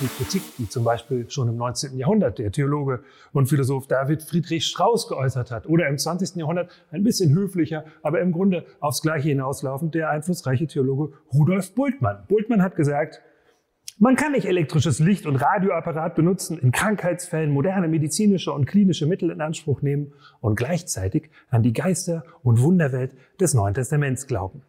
die Kritik, die zum Beispiel schon im 19. Jahrhundert der Theologe und Philosoph David Friedrich Strauss geäußert hat oder im 20. Jahrhundert ein bisschen höflicher, aber im Grunde aufs Gleiche hinauslaufend der einflussreiche Theologe Rudolf Bultmann. Bultmann hat gesagt, man kann nicht elektrisches Licht und Radioapparat benutzen, in Krankheitsfällen moderne medizinische und klinische Mittel in Anspruch nehmen und gleichzeitig an die Geister- und Wunderwelt des Neuen Testaments glauben.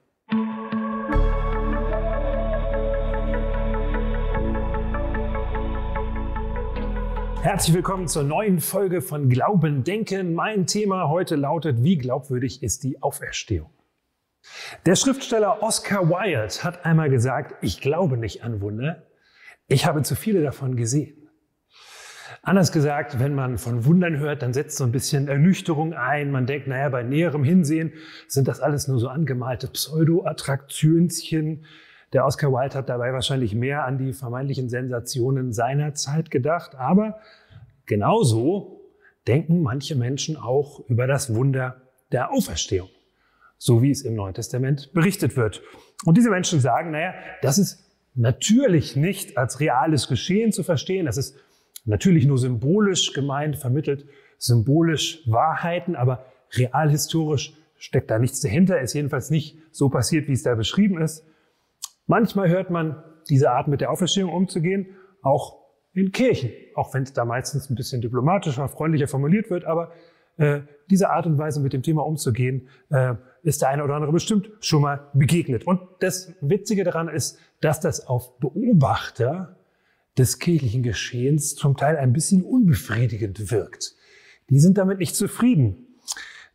Herzlich willkommen zur neuen Folge von Glauben Denken. Mein Thema heute lautet, wie glaubwürdig ist die Auferstehung? Der Schriftsteller Oscar Wilde hat einmal gesagt, ich glaube nicht an Wunder, ich habe zu viele davon gesehen. Anders gesagt, wenn man von Wundern hört, dann setzt so ein bisschen Ernüchterung ein. Man denkt, naja, bei näherem Hinsehen sind das alles nur so angemalte Pseudo-Attraktionchen, der Oscar Wilde hat dabei wahrscheinlich mehr an die vermeintlichen Sensationen seiner Zeit gedacht, aber genauso denken manche Menschen auch über das Wunder der Auferstehung, so wie es im Neuen Testament berichtet wird. Und diese Menschen sagen, naja, das ist natürlich nicht als reales Geschehen zu verstehen, das ist natürlich nur symbolisch gemeint, vermittelt symbolisch Wahrheiten, aber realhistorisch steckt da nichts dahinter, ist jedenfalls nicht so passiert, wie es da beschrieben ist. Manchmal hört man diese Art mit der Auferstehung umzugehen, auch in Kirchen, auch wenn es da meistens ein bisschen diplomatischer, freundlicher formuliert wird, aber äh, diese Art und Weise mit dem Thema umzugehen, äh, ist der eine oder andere bestimmt schon mal begegnet. Und das Witzige daran ist, dass das auf Beobachter des kirchlichen Geschehens zum Teil ein bisschen unbefriedigend wirkt. Die sind damit nicht zufrieden.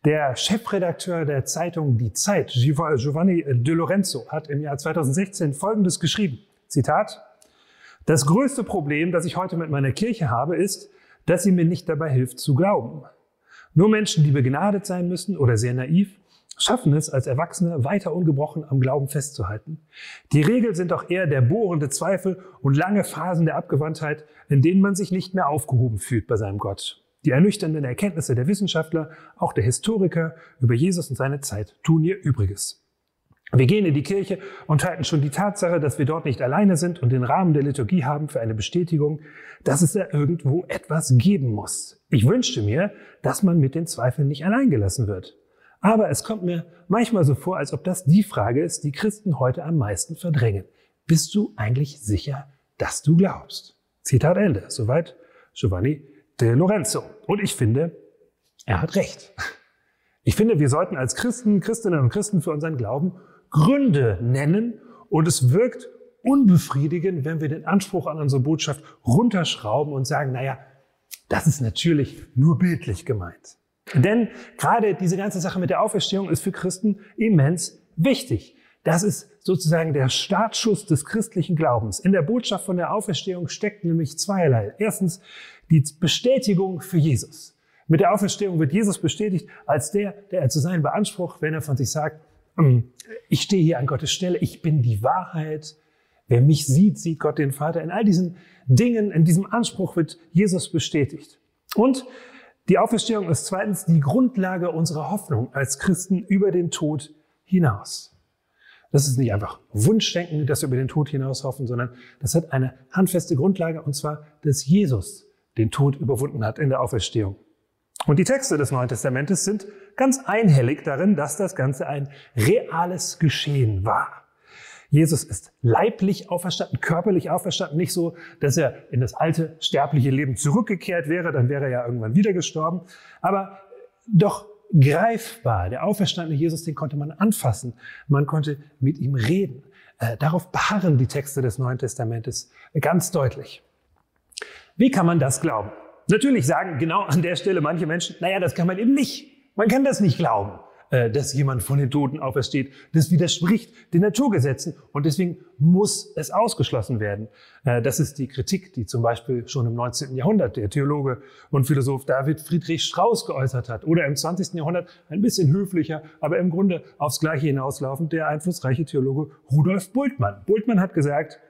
Der Chefredakteur der Zeitung Die Zeit, Giovanni De Lorenzo, hat im Jahr 2016 Folgendes geschrieben. Zitat. Das größte Problem, das ich heute mit meiner Kirche habe, ist, dass sie mir nicht dabei hilft zu glauben. Nur Menschen, die begnadet sein müssen oder sehr naiv, schaffen es als Erwachsene weiter ungebrochen am Glauben festzuhalten. Die Regel sind doch eher der bohrende Zweifel und lange Phasen der Abgewandtheit, in denen man sich nicht mehr aufgehoben fühlt bei seinem Gott. Die ernüchternden Erkenntnisse der Wissenschaftler, auch der Historiker über Jesus und seine Zeit tun ihr Übriges. Wir gehen in die Kirche und halten schon die Tatsache, dass wir dort nicht alleine sind und den Rahmen der Liturgie haben für eine Bestätigung, dass es da irgendwo etwas geben muss. Ich wünschte mir, dass man mit den Zweifeln nicht alleingelassen wird. Aber es kommt mir manchmal so vor, als ob das die Frage ist, die Christen heute am meisten verdrängen. Bist du eigentlich sicher, dass du glaubst? Zitat Ende. Soweit Giovanni De Lorenzo. Und ich finde, er hat recht. Ich finde, wir sollten als Christen, Christinnen und Christen für unseren Glauben Gründe nennen und es wirkt unbefriedigend, wenn wir den Anspruch an unsere Botschaft runterschrauben und sagen, naja, das ist natürlich nur bildlich gemeint. Denn gerade diese ganze Sache mit der Auferstehung ist für Christen immens wichtig. Das ist sozusagen der Startschuss des christlichen Glaubens. In der Botschaft von der Auferstehung steckt nämlich zweierlei. Erstens die Bestätigung für Jesus. Mit der Auferstehung wird Jesus bestätigt als der, der er zu sein beansprucht, wenn er von sich sagt, ähm, ich stehe hier an Gottes Stelle, ich bin die Wahrheit. Wer mich sieht, sieht Gott den Vater. In all diesen Dingen, in diesem Anspruch wird Jesus bestätigt. Und die Auferstehung ist zweitens die Grundlage unserer Hoffnung als Christen über den Tod hinaus. Das ist nicht einfach Wunschdenken, dass wir über den Tod hinaus hoffen, sondern das hat eine handfeste Grundlage, und zwar, dass Jesus den Tod überwunden hat in der Auferstehung. Und die Texte des Neuen Testamentes sind ganz einhellig darin, dass das Ganze ein reales Geschehen war. Jesus ist leiblich auferstanden, körperlich auferstanden, nicht so, dass er in das alte sterbliche Leben zurückgekehrt wäre, dann wäre er ja irgendwann wieder gestorben, aber doch greifbar. Der auferstandene Jesus, den konnte man anfassen. Man konnte mit ihm reden. Äh, darauf beharren die Texte des Neuen Testamentes ganz deutlich. Wie kann man das glauben? Natürlich sagen genau an der Stelle manche Menschen, naja, das kann man eben nicht. Man kann das nicht glauben. Äh, dass jemand von den Toten aufersteht. Das widerspricht den Naturgesetzen und deswegen muss es ausgeschlossen werden. Äh, das ist die Kritik, die zum Beispiel schon im 19. Jahrhundert der Theologe und Philosoph David Friedrich Strauss geäußert hat oder im 20. Jahrhundert ein bisschen höflicher, aber im Grunde aufs Gleiche hinauslaufend der einflussreiche Theologe Rudolf Bultmann. Bultmann hat gesagt,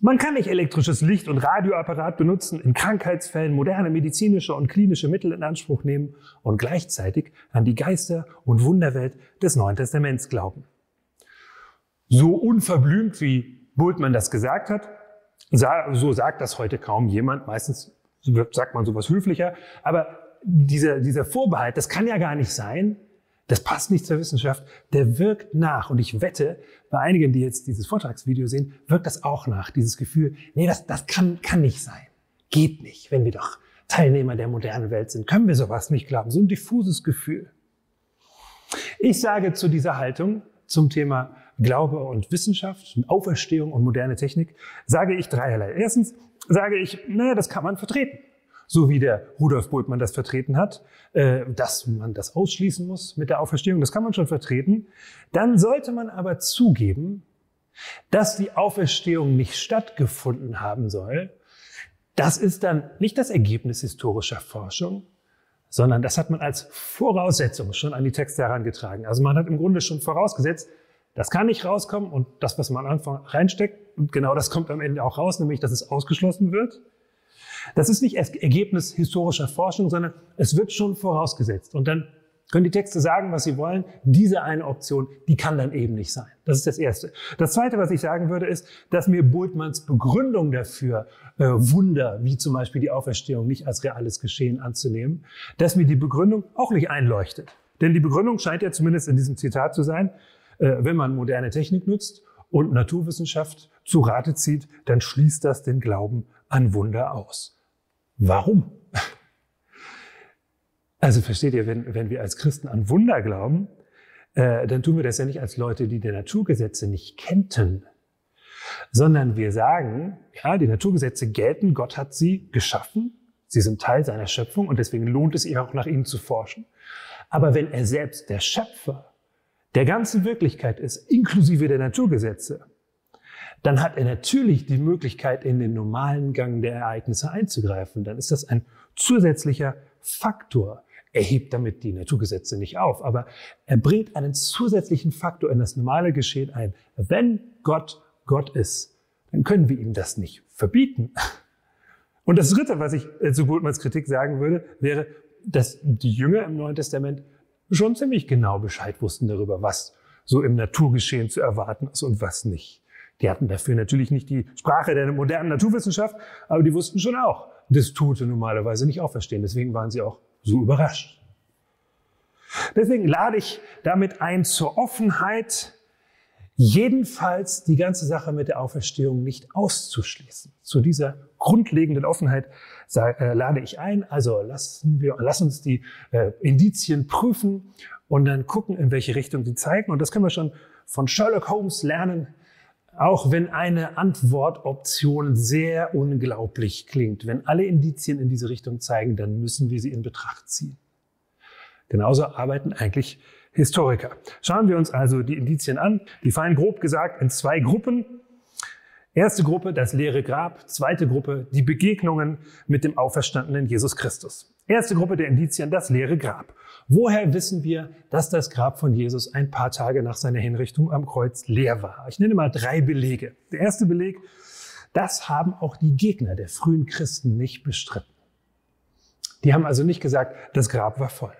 man kann nicht elektrisches Licht und Radioapparat benutzen, in Krankheitsfällen moderne medizinische und klinische Mittel in Anspruch nehmen und gleichzeitig an die Geister- und Wunderwelt des Neuen Testaments glauben. So unverblümt wie Bultmann das gesagt hat, So sagt das heute kaum jemand. Meistens sagt man sowas höflicher. Aber dieser, dieser Vorbehalt, das kann ja gar nicht sein. Das passt nicht zur Wissenschaft. Der wirkt nach. Und ich wette, bei einigen, die jetzt dieses Vortragsvideo sehen, wirkt das auch nach. Dieses Gefühl, nee, das, das kann, kann nicht sein. Geht nicht, wenn wir doch Teilnehmer der modernen Welt sind. Können wir sowas nicht glauben? So ein diffuses Gefühl. Ich sage zu dieser Haltung zum Thema Glaube und Wissenschaft, Auferstehung und moderne Technik, sage ich dreierlei. Erstens sage ich, naja, das kann man vertreten. So wie der Rudolf Bultmann das vertreten hat, äh, dass man das ausschließen muss mit der Auferstehung, das kann man schon vertreten. Dann sollte man aber zugeben, dass die Auferstehung nicht stattgefunden haben soll. Das ist dann nicht das Ergebnis historischer Forschung, sondern das hat man als Voraussetzung schon an die Texte herangetragen. Also man hat im Grunde schon vorausgesetzt, das kann nicht rauskommen und das, was man am Anfang reinsteckt, genau das kommt am Ende auch raus, nämlich dass es ausgeschlossen wird. Das ist nicht Ergebnis historischer Forschung, sondern es wird schon vorausgesetzt. Und dann können die Texte sagen, was sie wollen. Diese eine Option, die kann dann eben nicht sein. Das ist das Erste. Das Zweite, was ich sagen würde, ist, dass mir Bultmanns Begründung dafür, äh, Wunder, wie zum Beispiel die Auferstehung, nicht als reales Geschehen anzunehmen, dass mir die Begründung auch nicht einleuchtet. Denn die Begründung scheint ja zumindest in diesem Zitat zu sein, äh, wenn man moderne Technik nutzt und Naturwissenschaft zu Rate zieht, dann schließt das den Glauben an Wunder aus. Warum? Also versteht ihr, wenn, wenn wir als Christen an Wunder glauben, äh, dann tun wir das ja nicht als Leute, die die Naturgesetze nicht kennten, sondern wir sagen, ja, die Naturgesetze gelten, Gott hat sie geschaffen, sie sind Teil seiner Schöpfung und deswegen lohnt es ihr auch nach ihnen zu forschen. Aber wenn er selbst der Schöpfer der ganzen Wirklichkeit ist, inklusive der Naturgesetze, dann hat er natürlich die Möglichkeit, in den normalen Gang der Ereignisse einzugreifen. Dann ist das ein zusätzlicher Faktor. Er hebt damit die Naturgesetze nicht auf, aber er bringt einen zusätzlichen Faktor in das normale Geschehen ein. Wenn Gott Gott ist, dann können wir ihm das nicht verbieten. Und das Dritte, was ich zu Bultmanns Kritik sagen würde, wäre, dass die Jünger im Neuen Testament schon ziemlich genau Bescheid wussten darüber, was so im Naturgeschehen zu erwarten ist und was nicht. Die hatten dafür natürlich nicht die Sprache der modernen Naturwissenschaft, aber die wussten schon auch, das Tote normalerweise nicht auferstehen. Deswegen waren sie auch so überrascht. Deswegen lade ich damit ein zur Offenheit, jedenfalls die ganze Sache mit der Auferstehung nicht auszuschließen. Zu dieser grundlegenden Offenheit äh, lade ich ein. Also lassen wir, lass uns die äh, Indizien prüfen und dann gucken, in welche Richtung sie zeigen. Und das können wir schon von Sherlock Holmes lernen. Auch wenn eine Antwortoption sehr unglaublich klingt, wenn alle Indizien in diese Richtung zeigen, dann müssen wir sie in Betracht ziehen. Genauso arbeiten eigentlich Historiker. Schauen wir uns also die Indizien an. Die fallen grob gesagt in zwei Gruppen. Erste Gruppe, das leere Grab. Zweite Gruppe, die Begegnungen mit dem auferstandenen Jesus Christus. Erste Gruppe der Indizien, das leere Grab. Woher wissen wir, dass das Grab von Jesus ein paar Tage nach seiner Hinrichtung am Kreuz leer war? Ich nenne mal drei Belege. Der erste Beleg, das haben auch die Gegner der frühen Christen nicht bestritten. Die haben also nicht gesagt, das Grab war voll.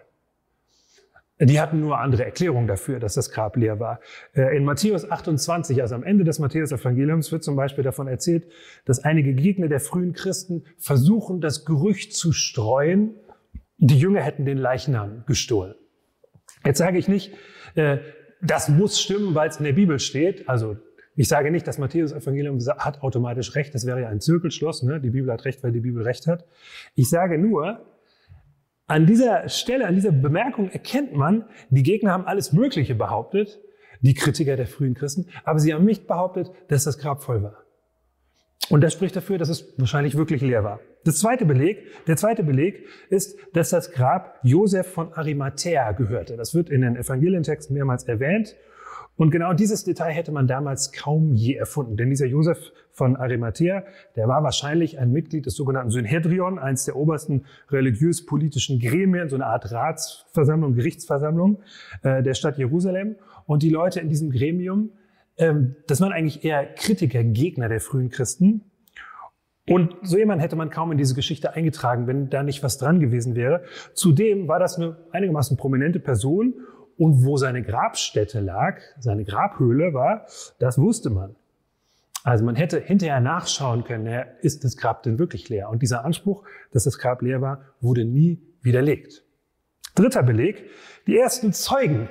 Die hatten nur andere Erklärungen dafür, dass das Grab leer war. Äh, in Matthäus 28, also am Ende des Matthäus-Evangeliums, wird zum Beispiel davon erzählt, dass einige Gegner der frühen Christen versuchen, das Gerücht zu streuen, die Jünger hätten den Leichnam gestohlen. Jetzt sage ich nicht, äh, das muss stimmen, weil es in der Bibel steht. Also ich sage nicht, das Matthäus-Evangelium hat automatisch recht. Das wäre ja ein Zirkelschloss. Ne? Die Bibel hat recht, weil die Bibel recht hat. Ich sage nur, an dieser Stelle, an dieser Bemerkung erkennt man, die Gegner haben alles Mögliche behauptet, die Kritiker der frühen Christen, aber sie haben nicht behauptet, dass das Grab voll war. Und das spricht dafür, dass es wahrscheinlich wirklich leer war. Das zweite Beleg, der zweite Beleg ist, dass das Grab Josef von Arimathea gehörte. Das wird in den Evangelientexten mehrmals erwähnt. Und genau dieses Detail hätte man damals kaum je erfunden. Denn dieser Josef von Arimathea, der war wahrscheinlich ein Mitglied des sogenannten Synhedrion, eines der obersten religiös-politischen Gremien, so eine Art Ratsversammlung, Gerichtsversammlung äh, der Stadt Jerusalem. Und die Leute in diesem Gremium, ähm, das waren eigentlich eher Kritiker, Gegner der frühen Christen. Und so jemand hätte man kaum in diese Geschichte eingetragen, wenn da nicht was dran gewesen wäre. Zudem war das eine einigermaßen prominente Person und wo seine Grabstätte lag, seine Grabhöhle war, das wusste man. Also man hätte hinterher nachschauen können, ist das Grab denn wirklich leer? Und dieser Anspruch, dass das Grab leer war, wurde nie widerlegt. Dritter Beleg, die ersten Zeugen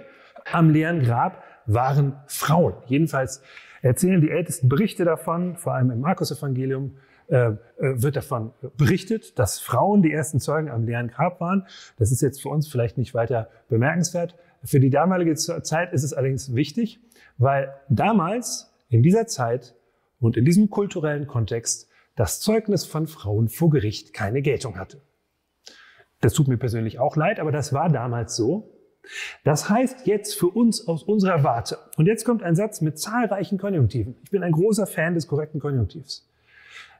am leeren Grab waren Frauen. Jedenfalls erzählen die ältesten Berichte davon, vor allem im Markus-Evangelium, äh, äh, wird davon berichtet, dass Frauen die ersten Zeugen am leeren Grab waren. Das ist jetzt für uns vielleicht nicht weiter bemerkenswert. Für die damalige Zeit ist es allerdings wichtig, weil damals, in dieser Zeit und in diesem kulturellen Kontext, das Zeugnis von Frauen vor Gericht keine Geltung hatte. Das tut mir persönlich auch leid, aber das war damals so. Das heißt jetzt für uns aus unserer Warte. Und jetzt kommt ein Satz mit zahlreichen Konjunktiven. Ich bin ein großer Fan des korrekten Konjunktivs.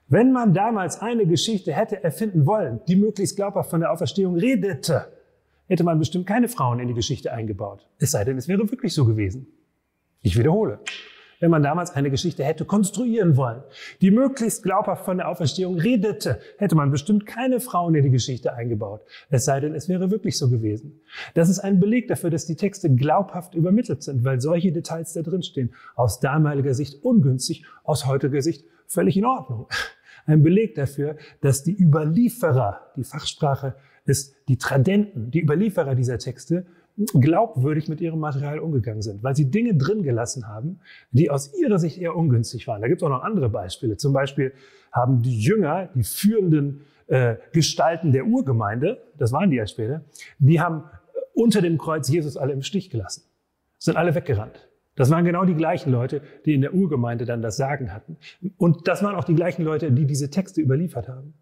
Wenn man damals eine Geschichte hätte erfinden wollen, die möglichst glaubhaft von der Auferstehung redete, hätte man bestimmt keine Frauen in die Geschichte eingebaut. Es sei denn, es wäre wirklich so gewesen. Ich wiederhole wenn man damals eine Geschichte hätte konstruieren wollen, die möglichst glaubhaft von der Auferstehung redete, hätte man bestimmt keine Frauen in die Geschichte eingebaut. Es sei denn, es wäre wirklich so gewesen. Das ist ein Beleg dafür, dass die Texte glaubhaft übermittelt sind, weil solche Details da drin stehen. Aus damaliger Sicht ungünstig, aus heutiger Sicht völlig in Ordnung. Ein Beleg dafür, dass die Überlieferer, die Fachsprache ist die Tradenten, die Überlieferer dieser Texte glaubwürdig mit ihrem Material umgegangen sind, weil sie Dinge drin gelassen haben, die aus ihrer Sicht eher ungünstig waren. Da gibt es auch noch andere Beispiele. Zum Beispiel haben die Jünger, die führenden äh, Gestalten der Urgemeinde, das waren die ja später, die haben äh, unter dem Kreuz Jesus alle im Stich gelassen, sind alle weggerannt. Das waren genau die gleichen Leute, die in der Urgemeinde dann das Sagen hatten. Und das waren auch die gleichen Leute, die diese Texte überliefert haben.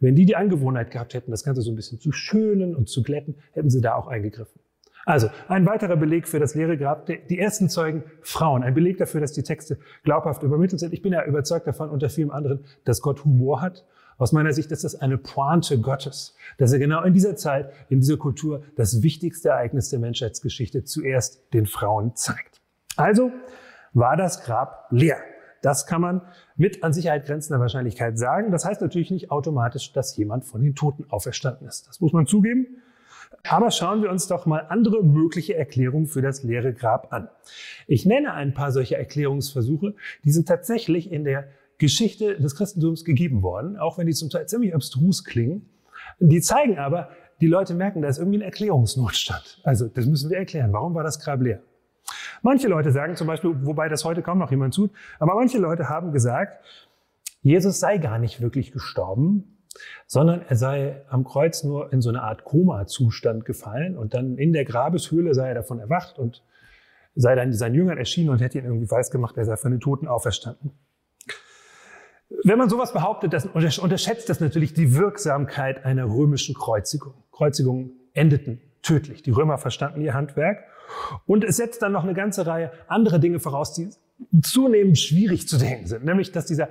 Wenn die die Angewohnheit gehabt hätten, das Ganze so ein bisschen zu schönen und zu glätten, hätten sie da auch eingegriffen. Also ein weiterer Beleg für das leere Grab, die ersten Zeugen Frauen. Ein Beleg dafür, dass die Texte glaubhaft übermittelt sind. Ich bin ja überzeugt davon, unter vielem anderen, dass Gott Humor hat. Aus meiner Sicht ist das eine Pointe Gottes, dass er genau in dieser Zeit, in dieser Kultur das wichtigste Ereignis der Menschheitsgeschichte zuerst den Frauen zeigt. Also war das Grab leer. Das kann man mit an Sicherheit grenzender Wahrscheinlichkeit sagen. Das heißt natürlich nicht automatisch, dass jemand von den Toten auferstanden ist. Das muss man zugeben. Aber schauen wir uns doch mal andere mögliche Erklärungen für das leere Grab an. Ich nenne ein paar solcher Erklärungsversuche, die sind tatsächlich in der Geschichte des Christentums gegeben worden, auch wenn die zum Teil ziemlich abstrus klingen. Die zeigen aber, die Leute merken, da ist irgendwie ein Erklärungsnotstand. Also das müssen wir erklären. Warum war das Grab leer? Manche Leute sagen zum Beispiel, wobei das heute kaum noch jemand tut, aber manche Leute haben gesagt, Jesus sei gar nicht wirklich gestorben, sondern er sei am Kreuz nur in so eine Art Koma-Zustand gefallen und dann in der Grabeshöhle sei er davon erwacht und sei dann seinen Jüngern erschienen und hätte ihn irgendwie weiß gemacht, er sei von den Toten auferstanden. Wenn man sowas behauptet, das unterschätzt das natürlich die Wirksamkeit einer römischen Kreuzigung. Kreuzigungen endeten tödlich. Die Römer verstanden ihr Handwerk. Und es setzt dann noch eine ganze Reihe anderer Dinge voraus, die zunehmend schwierig zu denken sind. Nämlich, dass dieser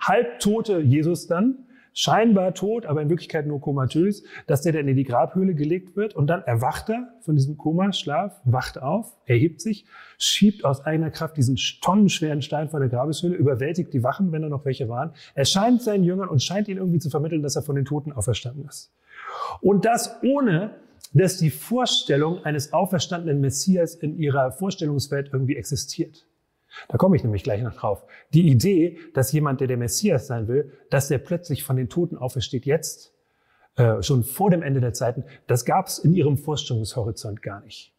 halbtote Jesus dann scheinbar tot, aber in Wirklichkeit nur komatös, dass der dann in die Grabhöhle gelegt wird und dann erwacht er von diesem Komaschlaf, wacht auf, erhebt sich, schiebt aus eigener Kraft diesen tonnenschweren Stein von der Grabeshöhle, überwältigt die Wachen, wenn da noch welche waren, erscheint seinen Jüngern und scheint ihnen irgendwie zu vermitteln, dass er von den Toten auferstanden ist. Und das ohne, dass die Vorstellung eines auferstandenen Messias in ihrer Vorstellungswelt irgendwie existiert. Da komme ich nämlich gleich noch drauf. Die Idee, dass jemand, der der Messias sein will, dass der plötzlich von den Toten aufersteht jetzt, äh, schon vor dem Ende der Zeiten, das gab es in ihrem Vorstellungshorizont gar nicht.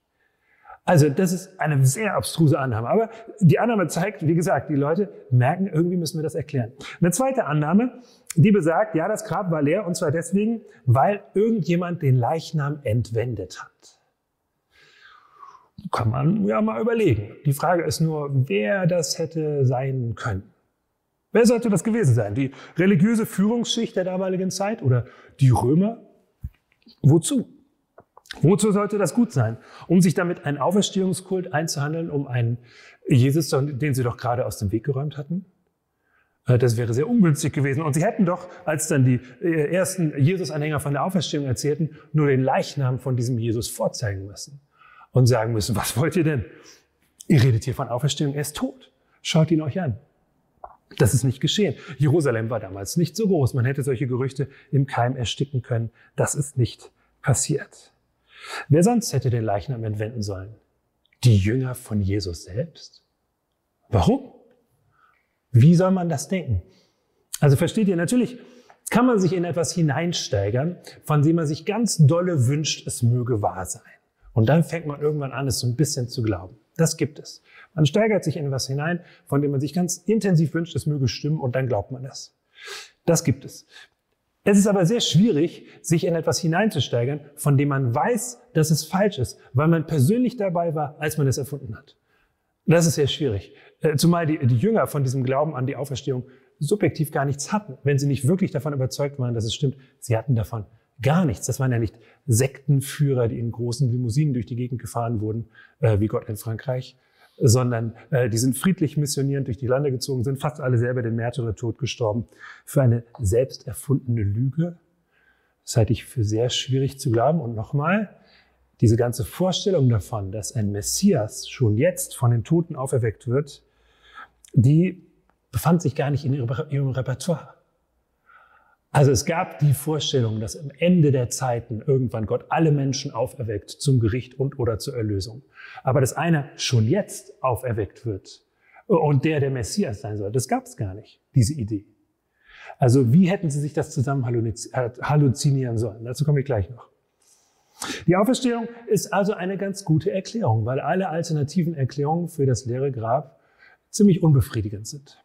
Also das ist eine sehr abstruse Annahme. Aber die Annahme zeigt, wie gesagt, die Leute merken, irgendwie müssen wir das erklären. Eine zweite Annahme, die besagt, ja, das Grab war leer und zwar deswegen, weil irgendjemand den Leichnam entwendet hat kann man ja mal überlegen. Die Frage ist nur, wer das hätte sein können. Wer sollte das gewesen sein? Die religiöse Führungsschicht der damaligen Zeit oder die Römer? Wozu? Wozu sollte das gut sein? Um sich damit einen Auferstehungskult einzuhandeln, um einen Jesus, den sie doch gerade aus dem Weg geräumt hatten? Äh, das wäre sehr ungünstig gewesen. Und sie hätten doch, als dann die äh, ersten Jesus-Anhänger von der Auferstehung erzählten, nur den Leichnam von diesem Jesus vorzeigen müssen und sagen müssen, was wollt ihr denn? Ihr redet hier von Auferstehung, er ist tot. Schaut ihn euch an. Das ist nicht geschehen. Jerusalem war damals nicht so groß. Man hätte solche Gerüchte im Keim ersticken können. Das ist nicht passiert. Wer sonst hätte den Leichnam entwenden sollen? Die Jünger von Jesus selbst? Warum? Wie soll man das denken? Also versteht ihr, natürlich kann man sich in etwas hineinsteigern, von dem man sich ganz dolle wünscht, es möge wahr sein. Und dann fängt man irgendwann an, es so ein bisschen zu glauben. Das gibt es. Man steigert sich in etwas hinein, von dem man sich ganz intensiv wünscht, es möge stimmen und dann glaubt man das. Das gibt es. Es ist aber sehr schwierig, sich in etwas hineinzusteigern, von dem man weiß, dass es falsch ist, weil man persönlich dabei war, als man es erfunden hat. Das ist sehr schwierig. Äh, zumal die, die Jünger von diesem Glauben an die Auferstehung subjektiv gar nichts hatten, wenn sie nicht wirklich davon überzeugt waren, dass es stimmt. Sie hatten davon gar nichts. Das waren ja nicht Sektenführer, die in großen Limousinen durch die Gegend gefahren wurden, äh, wie Gott in Frankreich, sondern äh, die sind friedlich missionierend durch die Lande gezogen, sind fast alle selber den Märtyrertod gestorben für eine selbst erfundene Lüge. Das halte ich für sehr schwierig zu glauben. Und nochmal, diese ganze Vorstellung davon, dass ein Messias schon jetzt von den Toten auferweckt wird, die befand sich gar nicht in ihrem Repertoire. Also es gab die Vorstellung, dass am Ende der Zeiten irgendwann Gott alle Menschen auferweckt zum Gericht und oder zur Erlösung. Aber dass einer schon jetzt auferweckt wird und der der Messias sein soll, das gab es gar nicht, diese Idee. Also wie hätten sie sich das zusammen halluzinieren sollen? Dazu komme ich gleich noch. Die Auferstehung ist also eine ganz gute Erklärung, weil alle alternativen Erklärungen für das leere Grab ziemlich unbefriedigend sind.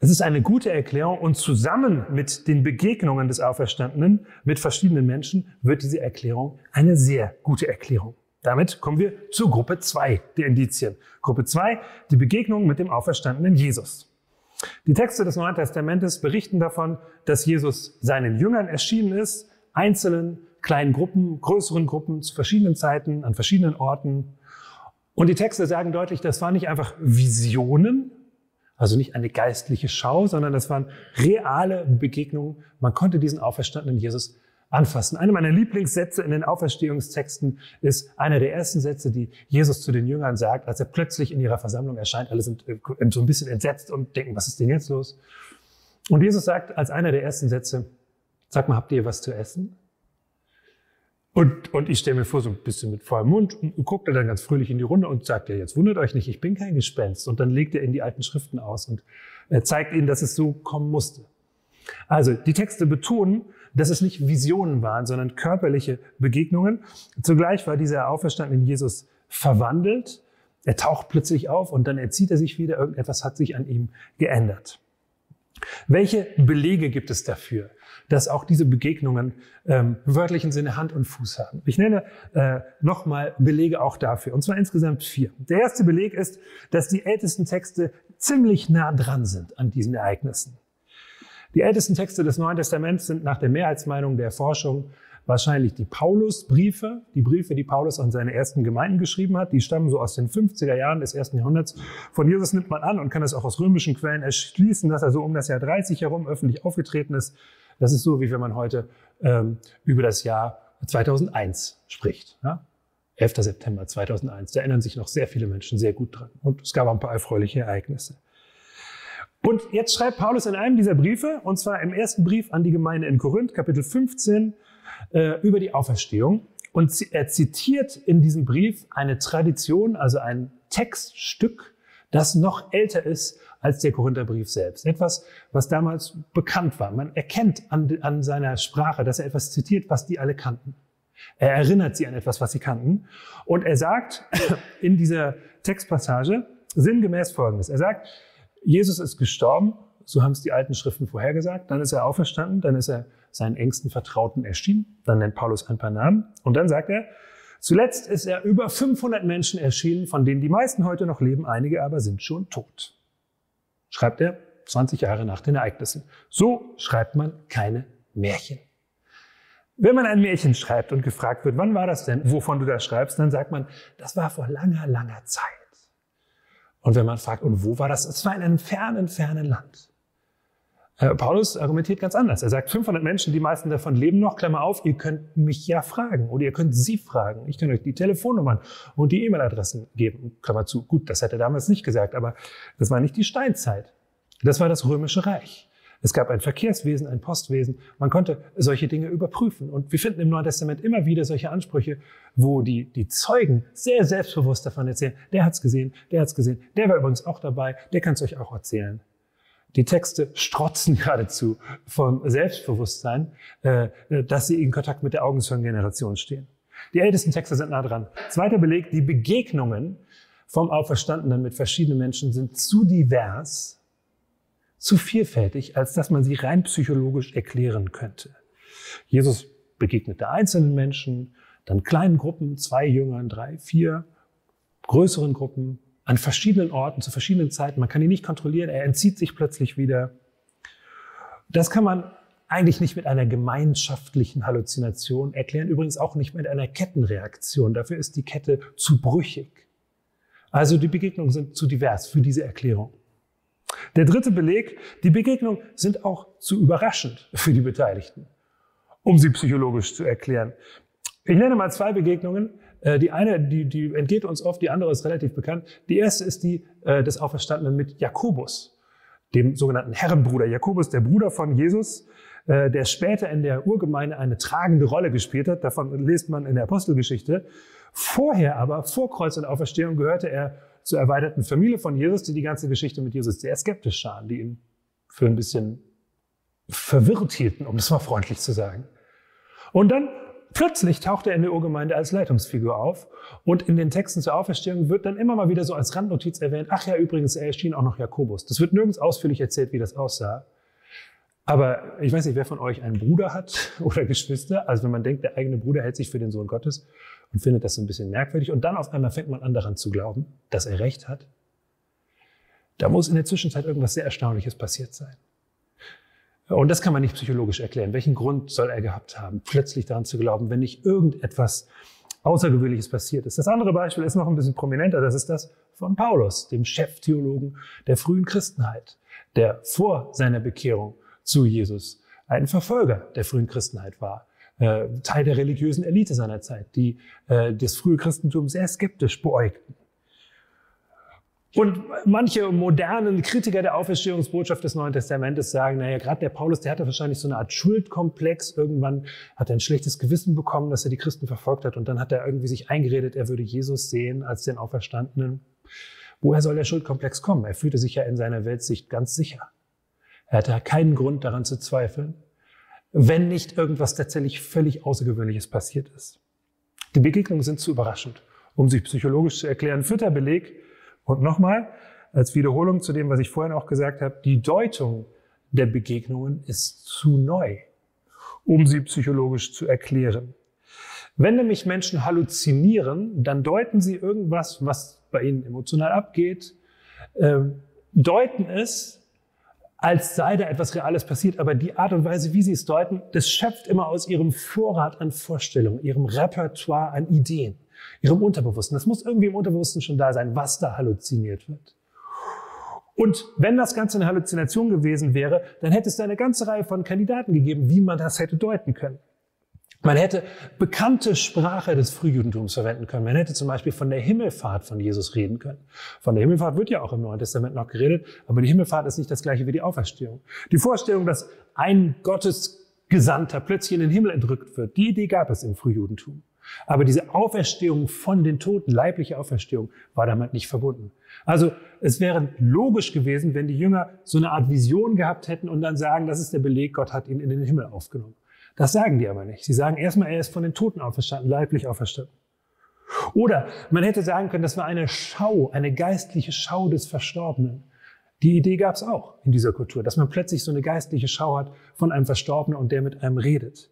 Es ist eine gute Erklärung und zusammen mit den Begegnungen des Auferstandenen mit verschiedenen Menschen wird diese Erklärung eine sehr gute Erklärung. Damit kommen wir zur Gruppe 2 der Indizien. Gruppe 2, die Begegnung mit dem auferstandenen Jesus. Die Texte des Neuen Testamentes berichten davon, dass Jesus seinen Jüngern erschienen ist, einzelnen, kleinen Gruppen, größeren Gruppen zu verschiedenen Zeiten, an verschiedenen Orten. Und die Texte sagen deutlich, das waren nicht einfach Visionen, also nicht eine geistliche Schau, sondern das waren reale Begegnungen. Man konnte diesen auferstandenen Jesus anfassen. Einer meiner Lieblingssätze in den Auferstehungstexten ist einer der ersten Sätze, die Jesus zu den Jüngern sagt, als er plötzlich in ihrer Versammlung erscheint. Alle sind äh, so ein bisschen entsetzt und denken, was ist denn jetzt los? Und Jesus sagt als einer der ersten Sätze, sag mal, habt ihr was zu essen? Und, und ich stelle mir vor, so ein bisschen mit vollem Mund und guckt er dann ganz fröhlich in die Runde und sagt, ja, jetzt wundert euch nicht, ich bin kein Gespenst. Und dann legt er in die alten Schriften aus und er zeigt ihnen, dass es so kommen musste. Also die Texte betonen, dass es nicht Visionen waren, sondern körperliche Begegnungen. Zugleich war dieser auferstandene Jesus verwandelt. Er taucht plötzlich auf und dann erzieht er sich wieder. Irgendetwas hat sich an ihm geändert. Welche Belege gibt es dafür, dass auch diese Begegnungen ähm, im wörtlichen Sinne Hand und Fuß haben? Ich nenne äh, nochmal Belege auch dafür, und zwar insgesamt vier. Der erste Beleg ist, dass die ältesten Texte ziemlich nah dran sind an diesen Ereignissen. Die ältesten Texte des Neuen Testaments sind nach der Mehrheitsmeinung der Forschung wahrscheinlich die Paulusbriefe, die Briefe, die Paulus an seine ersten Gemeinden geschrieben hat. Die stammen so aus den 50er Jahren des ersten Jahrhunderts. Von Jesus nimmt man an und kann es auch aus römischen Quellen erschließen, dass er so um das Jahr 30 herum öffentlich aufgetreten ist. Das ist so, wie wenn man heute ähm, über das Jahr 2001 spricht. Ja? 11. September 2001. Da erinnern sich noch sehr viele Menschen sehr gut dran. Und es gab auch ein paar erfreuliche Ereignisse. Und jetzt schreibt Paulus in einem dieser Briefe, und zwar im ersten Brief an die Gemeinde in Korinth, Kapitel 15, äh, über die Auferstehung. Und er zitiert in diesem Brief eine Tradition, also ein Textstück, das noch älter ist als der Korintherbrief selbst. Etwas, was damals bekannt war. Man erkennt an, an seiner Sprache, dass er etwas zitiert, was die alle kannten. Er erinnert sie an etwas, was sie kannten. Und er sagt in dieser Textpassage sinngemäß Folgendes. Er sagt, Jesus ist gestorben, so haben es die alten Schriften vorhergesagt. Dann ist er auferstanden, dann ist er seinen engsten Vertrauten erschienen. Dann nennt Paulus ein paar Namen. Und dann sagt er, zuletzt ist er über 500 Menschen erschienen, von denen die meisten heute noch leben, einige aber sind schon tot. Schreibt er 20 Jahre nach den Ereignissen. So schreibt man keine Märchen. Wenn man ein Märchen schreibt und gefragt wird, wann war das denn, wovon du das schreibst, dann sagt man, das war vor langer, langer Zeit. Und wenn man fragt, und wo war das? Es war in einem fernen, fernen Land. Äh, Paulus argumentiert ganz anders. Er sagt, 500 Menschen, die meisten davon leben noch, Klammer auf, ihr könnt mich ja fragen oder ihr könnt sie fragen. Ich kann euch die Telefonnummern und die E-Mail-Adressen geben, Klammer zu. Gut, das hat er damals nicht gesagt, aber das war nicht die Steinzeit. Das war das Römische Reich. Es gab ein Verkehrswesen, ein Postwesen. Man konnte solche Dinge überprüfen. Und wir finden im Neuen Testament immer wieder solche Ansprüche, wo die, die Zeugen sehr selbstbewusst davon erzählen, der hat's gesehen, der hat's gesehen, der war übrigens auch dabei, der kann es euch auch erzählen. Die Texte strotzen geradezu vom Selbstbewusstsein, äh, dass sie in Kontakt mit der Augenzeugengeneration stehen. Die ältesten Texte sind nah dran. Zweiter Beleg, die Begegnungen vom Auferstandenen mit verschiedenen Menschen sind zu divers, zu vielfältig, als dass man sie rein psychologisch erklären könnte. Jesus begegnete einzelnen Menschen, dann kleinen Gruppen, zwei Jüngern, drei, vier, größeren Gruppen, an verschiedenen Orten, zu verschiedenen Zeiten. Man kann ihn nicht kontrollieren, er entzieht sich plötzlich wieder. Das kann man eigentlich nicht mit einer gemeinschaftlichen Halluzination erklären, übrigens auch nicht mit einer Kettenreaktion. Dafür ist die Kette zu brüchig. Also die Begegnungen sind zu divers für diese Erklärung. Der dritte Beleg, die Begegnungen sind auch zu überraschend für die Beteiligten, um sie psychologisch zu erklären. Ich nenne mal zwei Begegnungen. Äh, die eine, die, die entgeht uns oft, die andere ist relativ bekannt. Die erste ist die äh, des Auferstandenen mit Jakobus, dem sogenannten Herrenbruder. Jakobus, der Bruder von Jesus, äh, der später in der Urgemeinde eine tragende Rolle gespielt hat. Davon liest man in der Apostelgeschichte. Vorher aber, vor Kreuz und Auferstehung, gehörte er zur erweiterten Familie von Jesus, die die ganze Geschichte mit Jesus sehr skeptisch sahen, die ihn für ein bisschen verwirrt hielten, um es mal freundlich zu sagen. Und dann plötzlich taucht er in der Urgemeinde als Leitungsfigur auf und in den Texten zur Auferstehung wird dann immer mal wieder so als Randnotiz erwähnt, ach ja, übrigens, er erschien auch noch Jakobus. Das wird nirgends ausführlich erzählt, wie das aussah. Aber ich weiß nicht, wer von euch einen Bruder hat oder Geschwister. Also wenn man denkt, der eigene Bruder hält sich für den Sohn Gottes und findet das so ein bisschen merkwürdig und dann auf einmal fängt man an daran zu glauben, dass er recht hat. Da muss in der Zwischenzeit irgendwas sehr Erstaunliches passiert sein. Und das kann man nicht psychologisch erklären. Welchen Grund soll er gehabt haben, plötzlich daran zu glauben, wenn nicht irgendetwas Außergewöhnliches passiert ist? Das andere Beispiel ist noch ein bisschen prominenter. Das ist das von Paulus, dem Cheftheologen der frühen Christenheit, der vor seiner Bekehrung zu Jesus ein Verfolger der frühen Christenheit war. Äh, Teil der religiösen Elite seiner Zeit, die äh, das frühe Christentum sehr skeptisch beäugten. Und manche modernen Kritiker der Auferstehungsbotschaft des Neuen Testamentes sagen, naja, gerade der Paulus, der hatte wahrscheinlich so eine Art Schuldkomplex. Irgendwann hat er ein schlechtes Gewissen bekommen, dass er die Christen verfolgt hat. Und dann hat er irgendwie sich eingeredet, er würde Jesus sehen als den Auferstandenen. Woher soll der Schuldkomplex kommen? Er fühlte sich ja in seiner Weltsicht ganz sicher. Er hatte keinen Grund daran zu zweifeln, wenn nicht irgendwas tatsächlich völlig Außergewöhnliches passiert ist. Die Begegnungen sind zu überraschend, um sich psychologisch zu erklären. Vierter Beleg, und nochmal, als Wiederholung zu dem, was ich vorhin auch gesagt habe, die Deutung der Begegnungen ist zu neu, um sie psychologisch zu erklären. Wenn nämlich Menschen halluzinieren, dann deuten sie irgendwas, was bei ihnen emotional abgeht, äh, deuten es, als sei da etwas Reales passiert, aber die Art und Weise, wie sie es deuten, das schöpft immer aus ihrem Vorrat an Vorstellungen, ihrem Repertoire an Ideen ihrem Unterbewussten. Das muss irgendwie im Unterbewussten schon da sein, was da halluziniert wird. Und wenn das Ganze eine Halluzination gewesen wäre, dann hätte es da eine ganze Reihe von Kandidaten gegeben, wie man das hätte deuten können. Man hätte bekannte Sprache des Frühjudentums verwenden können. Man hätte zum Beispiel von der Himmelfahrt von Jesus reden können. Von der Himmelfahrt wird ja auch im Neuen Testament noch geredet, aber die Himmelfahrt ist nicht das gleiche wie die Auferstehung. Die Vorstellung, dass ein Gottesgesandter plötzlich in den Himmel entrückt wird, die Idee gab es im Frühjudentum. Aber diese Auferstehung von den Toten, leibliche Auferstehung, war damit nicht verbunden. Also es wäre logisch gewesen, wenn die Jünger so eine Art Vision gehabt hätten und dann sagen, das ist der Beleg, Gott hat ihn in den Himmel aufgenommen. Das sagen die aber nicht. Sie sagen erstmal, er ist von den Toten auferstanden, leiblich auferstanden. Oder man hätte sagen können, das war eine Schau, eine geistliche Schau des Verstorbenen. Die Idee gab es auch in dieser Kultur, dass man plötzlich so eine geistliche Schau hat von einem Verstorbenen und der mit einem redet.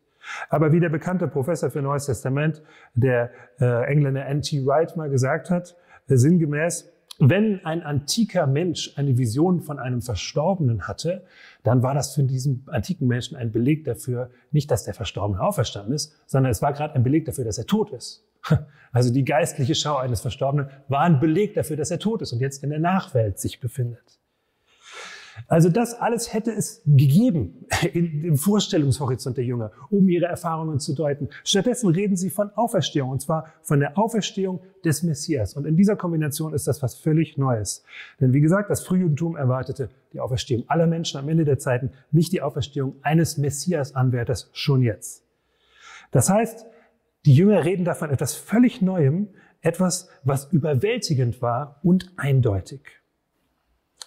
Aber wie der bekannte Professor für Neues Testament, der äh, Engländer N.T. Wright mal gesagt hat, äh, sinngemäß, wenn ein antiker Mensch eine Vision von einem Verstorbenen hatte, dann war das für diesen antiken Menschen ein Beleg dafür, nicht, dass der Verstorbene auferstanden ist, sondern es war gerade ein Beleg dafür, dass er tot ist. Also die geistliche Schau eines Verstorbenen war ein Beleg dafür, dass er tot ist und jetzt in der Nachwelt sich befindet. Also das alles hätte es gegeben im Vorstellungshorizont der Jünger, um ihre Erfahrungen zu deuten. Stattdessen reden sie von Auferstehung, und zwar von der Auferstehung des Messias. Und in dieser Kombination ist das was völlig Neues. Denn wie gesagt, das Frühjudentum erwartete die Auferstehung aller Menschen am Ende der Zeiten, nicht die Auferstehung eines Messias-Anwärters schon jetzt. Das heißt, die Jünger reden davon etwas völlig Neuem, etwas, was überwältigend war und eindeutig.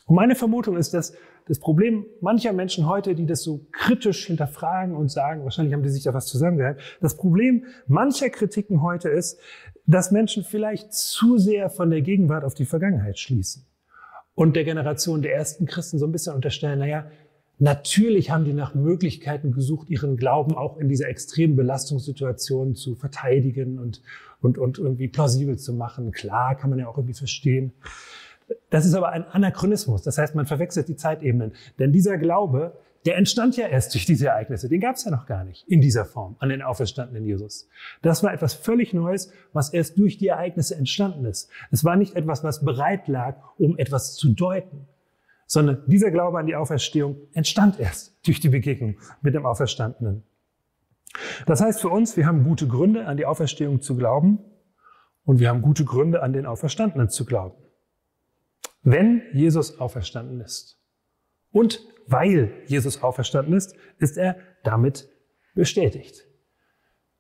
Und meine Vermutung ist, dass das Problem mancher Menschen heute, die das so kritisch hinterfragen und sagen, wahrscheinlich haben die sich da was zusammengehört, das Problem mancher Kritiken heute ist, dass Menschen vielleicht zu sehr von der Gegenwart auf die Vergangenheit schließen und der Generation der ersten Christen so ein bisschen unterstellen, naja, natürlich haben die nach Möglichkeiten gesucht, ihren Glauben auch in dieser extremen Belastungssituation zu verteidigen und, und, und irgendwie plausibel zu machen. Klar, kann man ja auch irgendwie verstehen. Das ist aber ein Anachronismus. Das heißt, man verwechselt die Zeitebenen. Denn dieser Glaube, der entstand ja erst durch diese Ereignisse. Den gab es ja noch gar nicht in dieser Form an den auferstandenen Jesus. Das war etwas völlig Neues, was erst durch die Ereignisse entstanden ist. Es war nicht etwas, was bereit lag, um etwas zu deuten, sondern dieser Glaube an die Auferstehung entstand erst durch die Begegnung mit dem Auferstandenen. Das heißt für uns, wir haben gute Gründe, an die Auferstehung zu glauben und wir haben gute Gründe, an den Auferstandenen zu glauben. Wenn Jesus auferstanden ist und weil Jesus auferstanden ist, ist er damit bestätigt.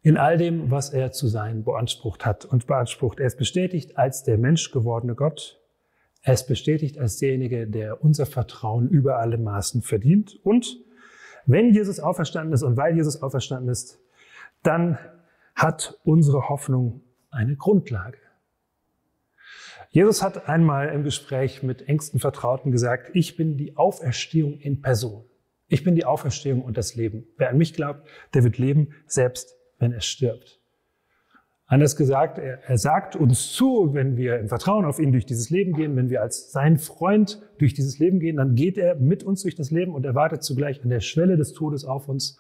In all dem, was er zu sein beansprucht hat und beansprucht. Er ist bestätigt als der Mensch gewordene Gott. Er ist bestätigt als derjenige, der unser Vertrauen über alle Maßen verdient. Und wenn Jesus auferstanden ist und weil Jesus auferstanden ist, dann hat unsere Hoffnung eine Grundlage. Jesus hat einmal im Gespräch mit engsten Vertrauten gesagt, ich bin die Auferstehung in Person. Ich bin die Auferstehung und das Leben. Wer an mich glaubt, der wird leben, selbst wenn er stirbt. Anders gesagt, er, er, sagt uns zu, wenn wir im Vertrauen auf ihn durch dieses Leben gehen, wenn wir als sein Freund durch dieses Leben gehen, dann geht er mit uns durch das Leben und er wartet zugleich an der Schwelle des Todes auf uns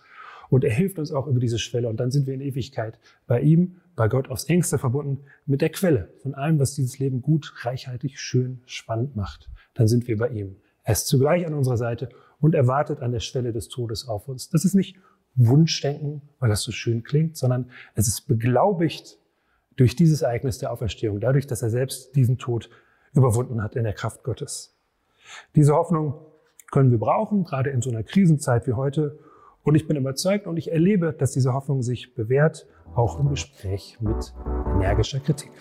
und er hilft uns auch über diese Schwelle. Und dann sind wir in Ewigkeit bei ihm, bei Gott aufs engste verbunden mit der Quelle von allem, was dieses Leben gut, reichhaltig, schön, spannend macht. Dann sind wir bei ihm. Er ist zugleich an unserer Seite und er wartet an der Schwelle des Todes auf uns. Das ist nicht Wunschdenken, weil das so schön klingt, sondern es ist beglaubigt durch dieses Ereignis der Auferstehung, dadurch, dass er selbst diesen Tod überwunden hat in der Kraft Gottes. Diese Hoffnung können wir brauchen, gerade in so einer Krisenzeit wie heute, und ich bin überzeugt und ich erlebe, dass diese Hoffnung sich bewährt, auch im Gespräch mit energischer Kritik.